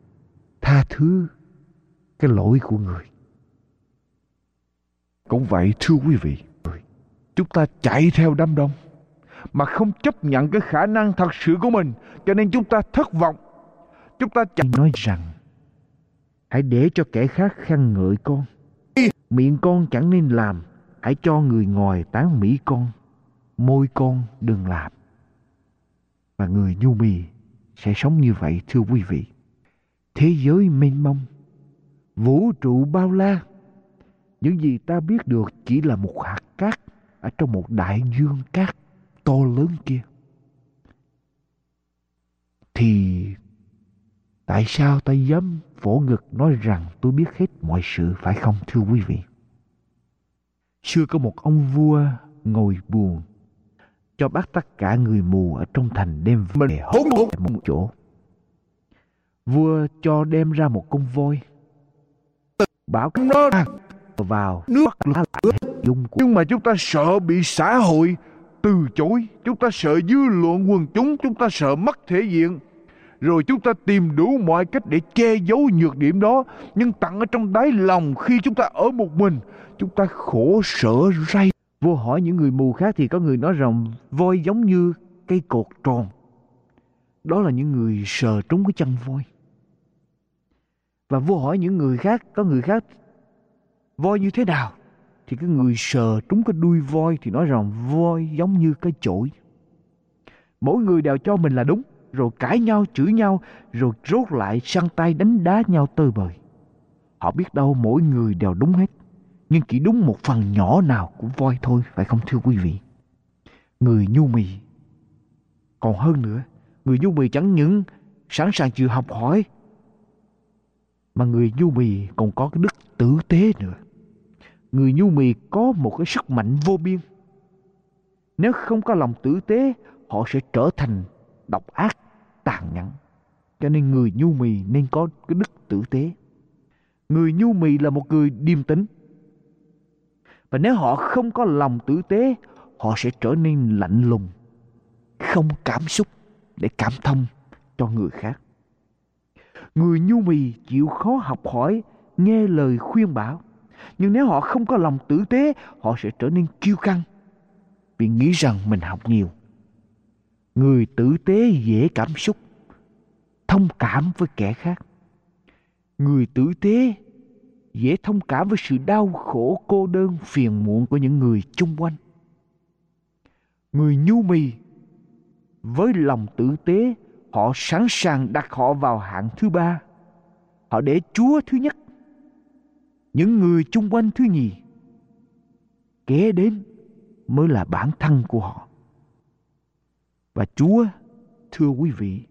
Tha thứ cái lỗi của người. Cũng vậy thưa quý vị, chúng ta chạy theo đám đông mà không chấp nhận cái khả năng thật sự của mình cho nên chúng ta thất vọng. Chúng ta chẳng nói rằng hãy để cho kẻ khác khen ngợi con. Miệng con chẳng nên làm, hãy cho người ngoài tán mỹ con. Môi con đừng làm. Và người nhu mì sẽ sống như vậy thưa quý vị. Thế giới mênh mông, vũ trụ bao la, những gì ta biết được chỉ là một hạt cát ở trong một đại dương cát to lớn kia. Thì tại sao ta dám phổ ngực nói rằng tôi biết hết mọi sự phải không thưa quý vị? Xưa có một ông vua ngồi buồn cho bắt tất cả người mù ở trong thành đem về hốt một chỗ. Vua cho đem ra một con voi. Bảo nó vào nước lá dung của. Nhưng mà chúng ta sợ bị xã hội từ chối. Chúng ta sợ dư luận quần chúng. Chúng ta sợ mất thể diện. Rồi chúng ta tìm đủ mọi cách để che giấu nhược điểm đó. Nhưng tặng ở trong đáy lòng khi chúng ta ở một mình. Chúng ta khổ sở ray. Vô hỏi những người mù khác thì có người nói rằng voi giống như cây cột tròn. Đó là những người sờ trúng cái chân voi. Và vô hỏi những người khác, có người khác voi như thế nào? Thì cái người sờ trúng cái đuôi voi thì nói rằng voi giống như cái chổi. Mỗi người đều cho mình là đúng, rồi cãi nhau, chửi nhau, rồi rốt lại săn tay đánh đá nhau tơi bời. Họ biết đâu mỗi người đều đúng hết, nhưng chỉ đúng một phần nhỏ nào của voi thôi, phải không thưa quý vị? Người nhu mì. Còn hơn nữa, người nhu mì chẳng những sẵn sàng chịu học hỏi, mà người nhu mì còn có cái đức tử tế nữa người nhu mì có một cái sức mạnh vô biên. Nếu không có lòng tử tế, họ sẽ trở thành độc ác, tàn nhẫn. Cho nên người nhu mì nên có cái đức tử tế. Người nhu mì là một người điềm tĩnh. Và nếu họ không có lòng tử tế, họ sẽ trở nên lạnh lùng, không cảm xúc để cảm thông cho người khác. Người nhu mì chịu khó học hỏi, nghe lời khuyên bảo nhưng nếu họ không có lòng tử tế, họ sẽ trở nên kiêu căng vì nghĩ rằng mình học nhiều. Người tử tế dễ cảm xúc, thông cảm với kẻ khác. Người tử tế dễ thông cảm với sự đau khổ cô đơn phiền muộn của những người chung quanh. Người nhu mì với lòng tử tế họ sẵn sàng đặt họ vào hạng thứ ba. Họ để Chúa thứ nhất những người chung quanh thứ nhì kế đến mới là bản thân của họ. Và chúa, thưa quý vị,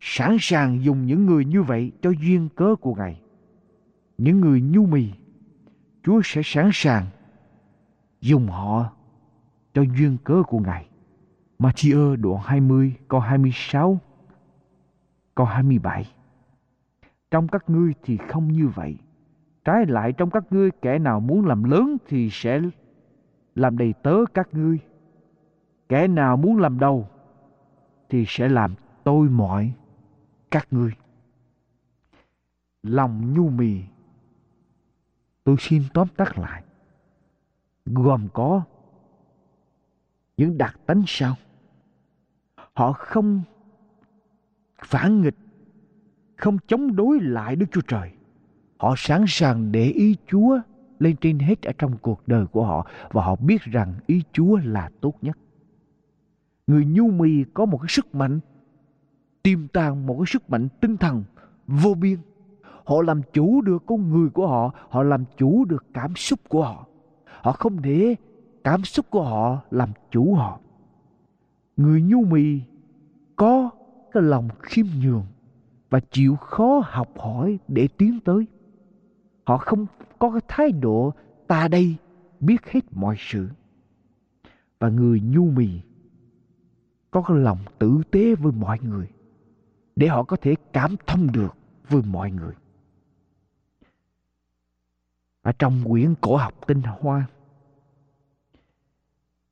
sẵn sàng dùng những người như vậy cho duyên cớ của ngài. Những người nhu mì, chúa sẽ sẵn sàng dùng họ cho duyên cớ của ngài. Matthew đoạn 20 câu 26 câu 27 Trong các ngươi thì không như vậy. Trái lại trong các ngươi, kẻ nào muốn làm lớn thì sẽ làm đầy tớ các ngươi. Kẻ nào muốn làm đầu thì sẽ làm tôi mọi các ngươi. Lòng nhu mì, tôi xin tóm tắt lại gồm có những đặc tánh sau họ không phản nghịch, không chống đối lại đức chúa trời Họ sẵn sàng để ý Chúa lên trên hết ở trong cuộc đời của họ và họ biết rằng ý Chúa là tốt nhất. Người nhu mì có một cái sức mạnh tiềm tàng một cái sức mạnh tinh thần vô biên. Họ làm chủ được con người của họ, họ làm chủ được cảm xúc của họ. Họ không để cảm xúc của họ làm chủ họ. Người nhu mì có cái lòng khiêm nhường và chịu khó học hỏi để tiến tới. Họ không có cái thái độ, ta đây biết hết mọi sự. Và người nhu mì có cái lòng tử tế với mọi người, để họ có thể cảm thông được với mọi người. Ở trong quyển cổ học tinh hoa,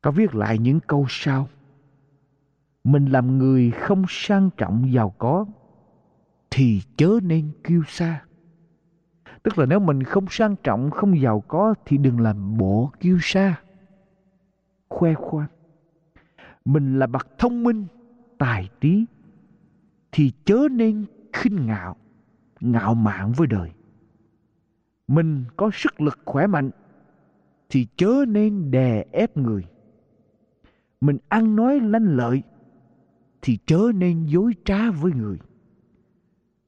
có viết lại những câu sau. Mình làm người không sang trọng giàu có, thì chớ nên kêu xa tức là nếu mình không sang trọng không giàu có thì đừng làm bộ kiêu sa, khoe khoang. Mình là bậc thông minh tài trí thì chớ nên khinh ngạo ngạo mạn với đời. Mình có sức lực khỏe mạnh thì chớ nên đè ép người. Mình ăn nói lanh lợi thì chớ nên dối trá với người.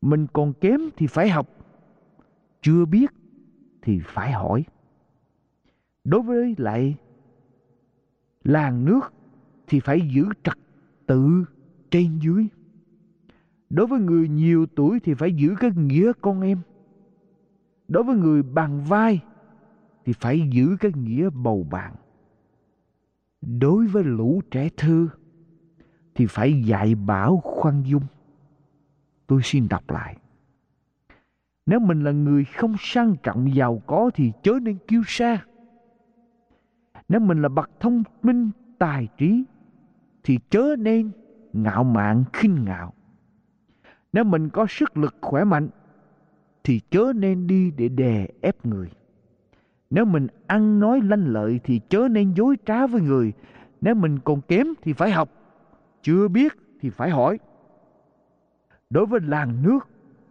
Mình còn kém thì phải học chưa biết thì phải hỏi. Đối với lại làng nước thì phải giữ trật tự trên dưới. Đối với người nhiều tuổi thì phải giữ cái nghĩa con em. Đối với người bằng vai thì phải giữ cái nghĩa bầu bạn. Đối với lũ trẻ thơ thì phải dạy bảo khoan dung. Tôi xin đọc lại nếu mình là người không sang trọng giàu có thì chớ nên kiêu sa. Nếu mình là bậc thông minh, tài trí, thì chớ nên ngạo mạn, khinh ngạo. Nếu mình có sức lực khỏe mạnh, thì chớ nên đi để đè ép người. Nếu mình ăn nói lanh lợi, thì chớ nên dối trá với người. Nếu mình còn kém thì phải học, chưa biết thì phải hỏi. Đối với làng nước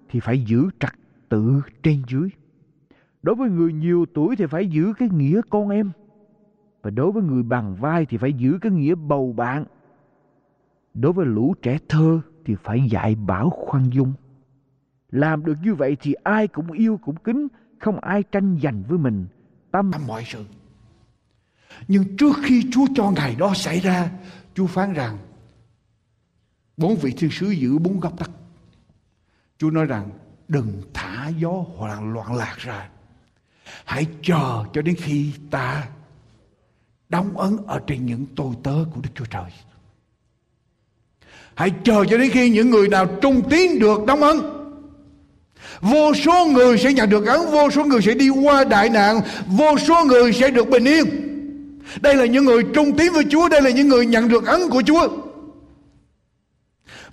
thì phải giữ trật tự trên dưới. Đối với người nhiều tuổi thì phải giữ cái nghĩa con em. Và đối với người bằng vai thì phải giữ cái nghĩa bầu bạn. Đối với lũ trẻ thơ thì phải dạy bảo khoan dung. Làm được như vậy thì ai cũng yêu cũng kính, không ai tranh giành với mình. Tâm mọi sự. Nhưng trước khi Chúa cho ngày đó xảy ra, Chúa phán rằng, bốn vị thiên sứ giữ bốn góc đất Chúa nói rằng đừng thả gió loạn loạn lạc ra. Hãy chờ cho đến khi ta đóng ấn ở trên những tôi tớ của Đức Chúa Trời. Hãy chờ cho đến khi những người nào trung tín được đóng ấn. Vô số người sẽ nhận được ấn, vô số người sẽ đi qua đại nạn, vô số người sẽ được bình yên. Đây là những người trung tín với Chúa, đây là những người nhận được ấn của Chúa.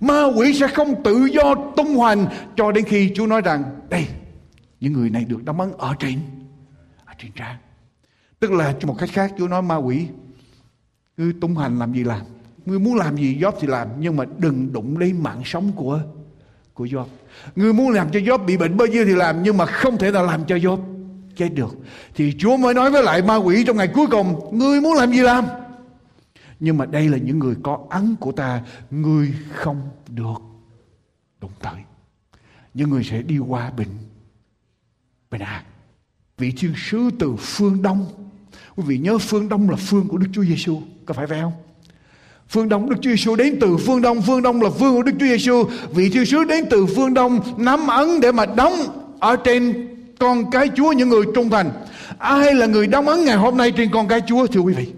Ma quỷ sẽ không tự do tung hoành cho đến khi Chúa nói rằng đây những người này được đóng ấn ở trên ở trên trang. Tức là một cách khác Chúa nói ma quỷ ngươi tung hành làm gì làm, ngươi muốn làm gì Job thì làm nhưng mà đừng đụng đến mạng sống của của Job. Ngươi muốn làm cho Job bị bệnh bao nhiêu thì làm nhưng mà không thể nào làm cho Job chết được. Thì Chúa mới nói với lại ma quỷ trong ngày cuối cùng, ngươi muốn làm gì làm? Nhưng mà đây là những người có ấn của ta Ngươi không được đụng tới. Những người sẽ đi qua bình Bình an Vị thiên sứ từ phương Đông, Quý vị nhớ phương Đông là phương của Đức Chúa Giêsu Có phải vậy không? Phương Đông, Đức Chúa Giêsu đến từ phương Đông Phương Đông là phương của Đức Chúa Giêsu Vị thiên sứ đến từ phương Đông, Nắm ấn để mà đóng Ở trên con cái Chúa những người trung thành. Ai là người đóng ấn ngày hôm nay trên con cái Chúa, Thưa quý vị?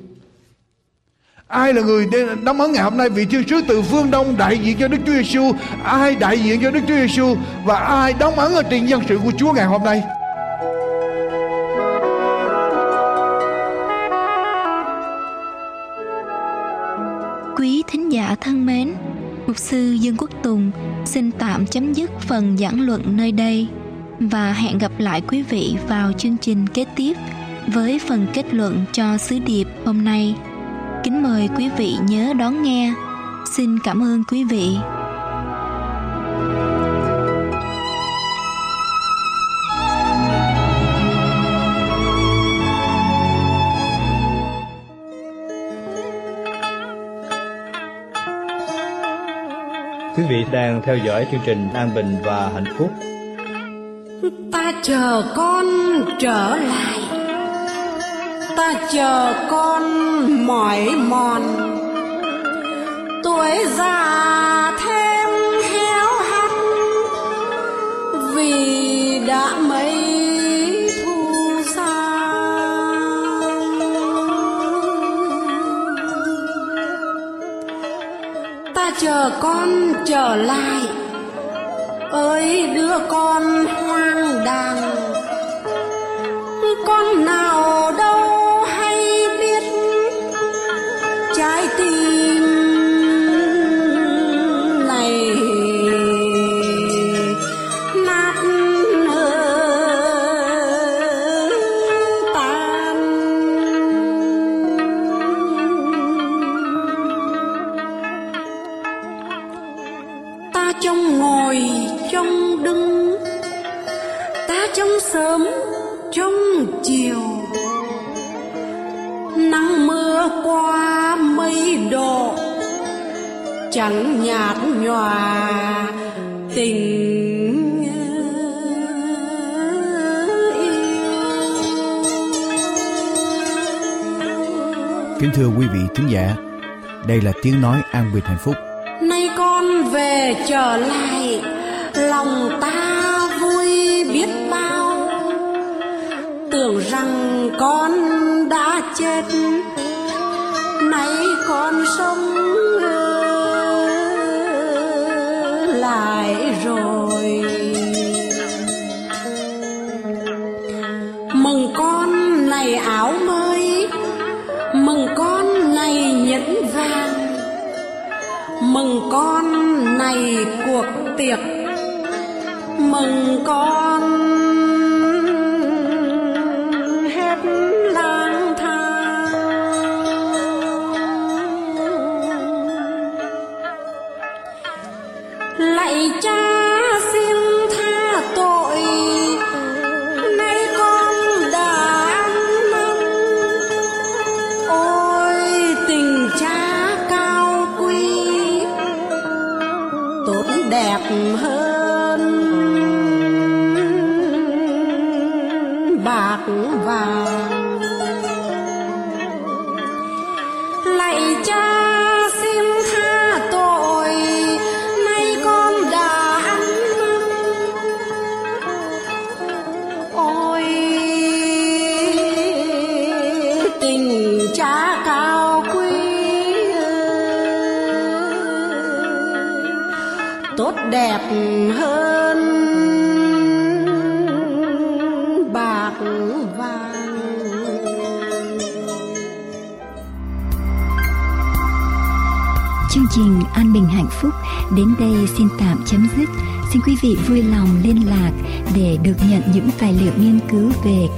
Ai là người đóng ấn ngày hôm nay vị thiên sứ từ phương Đông đại diện cho Đức Chúa Giêsu, ai đại diện cho Đức Chúa Giêsu và ai đóng ấn ở trên dân sự của Chúa ngày hôm nay? Quý thính giả thân mến, Mục sư Dương Quốc Tùng xin tạm chấm dứt phần giảng luận nơi đây và hẹn gặp lại quý vị vào chương trình kế tiếp với phần kết luận cho sứ điệp hôm nay. Kính mời quý vị nhớ đón nghe. Xin cảm ơn quý vị. Quý vị đang theo dõi chương trình An Bình và Hạnh Phúc. Ta chờ con trở lại ta chờ con mỏi mòn. Tuổi già thêm héo hắt, vì đã mấy thu xa. Ta chờ con trở lại, ơi đứa con hoang đàng. Kính thưa quý vị thính giả, đây là tiếng nói an bình hạnh phúc. nay con về trở lại lòng ta vui biết bao tưởng rằng con đã chết nay con sống ngày cuộc tiệc mừng có.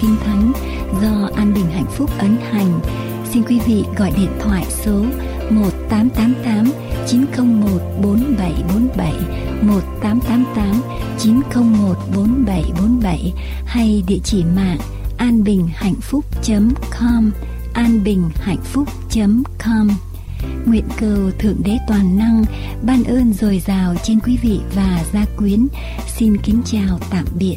Kinh Thánh do An Bình Hạnh Phúc ấn hành. Xin quý vị gọi điện thoại số 1888 901 4747 1888 901 4747 hay địa chỉ mạng anbinhhạnhphúc.com anbinhhạnhphúc.com Nguyện cầu Thượng Đế Toàn Năng ban ơn dồi dào trên quý vị và gia quyến. Xin kính chào tạm biệt.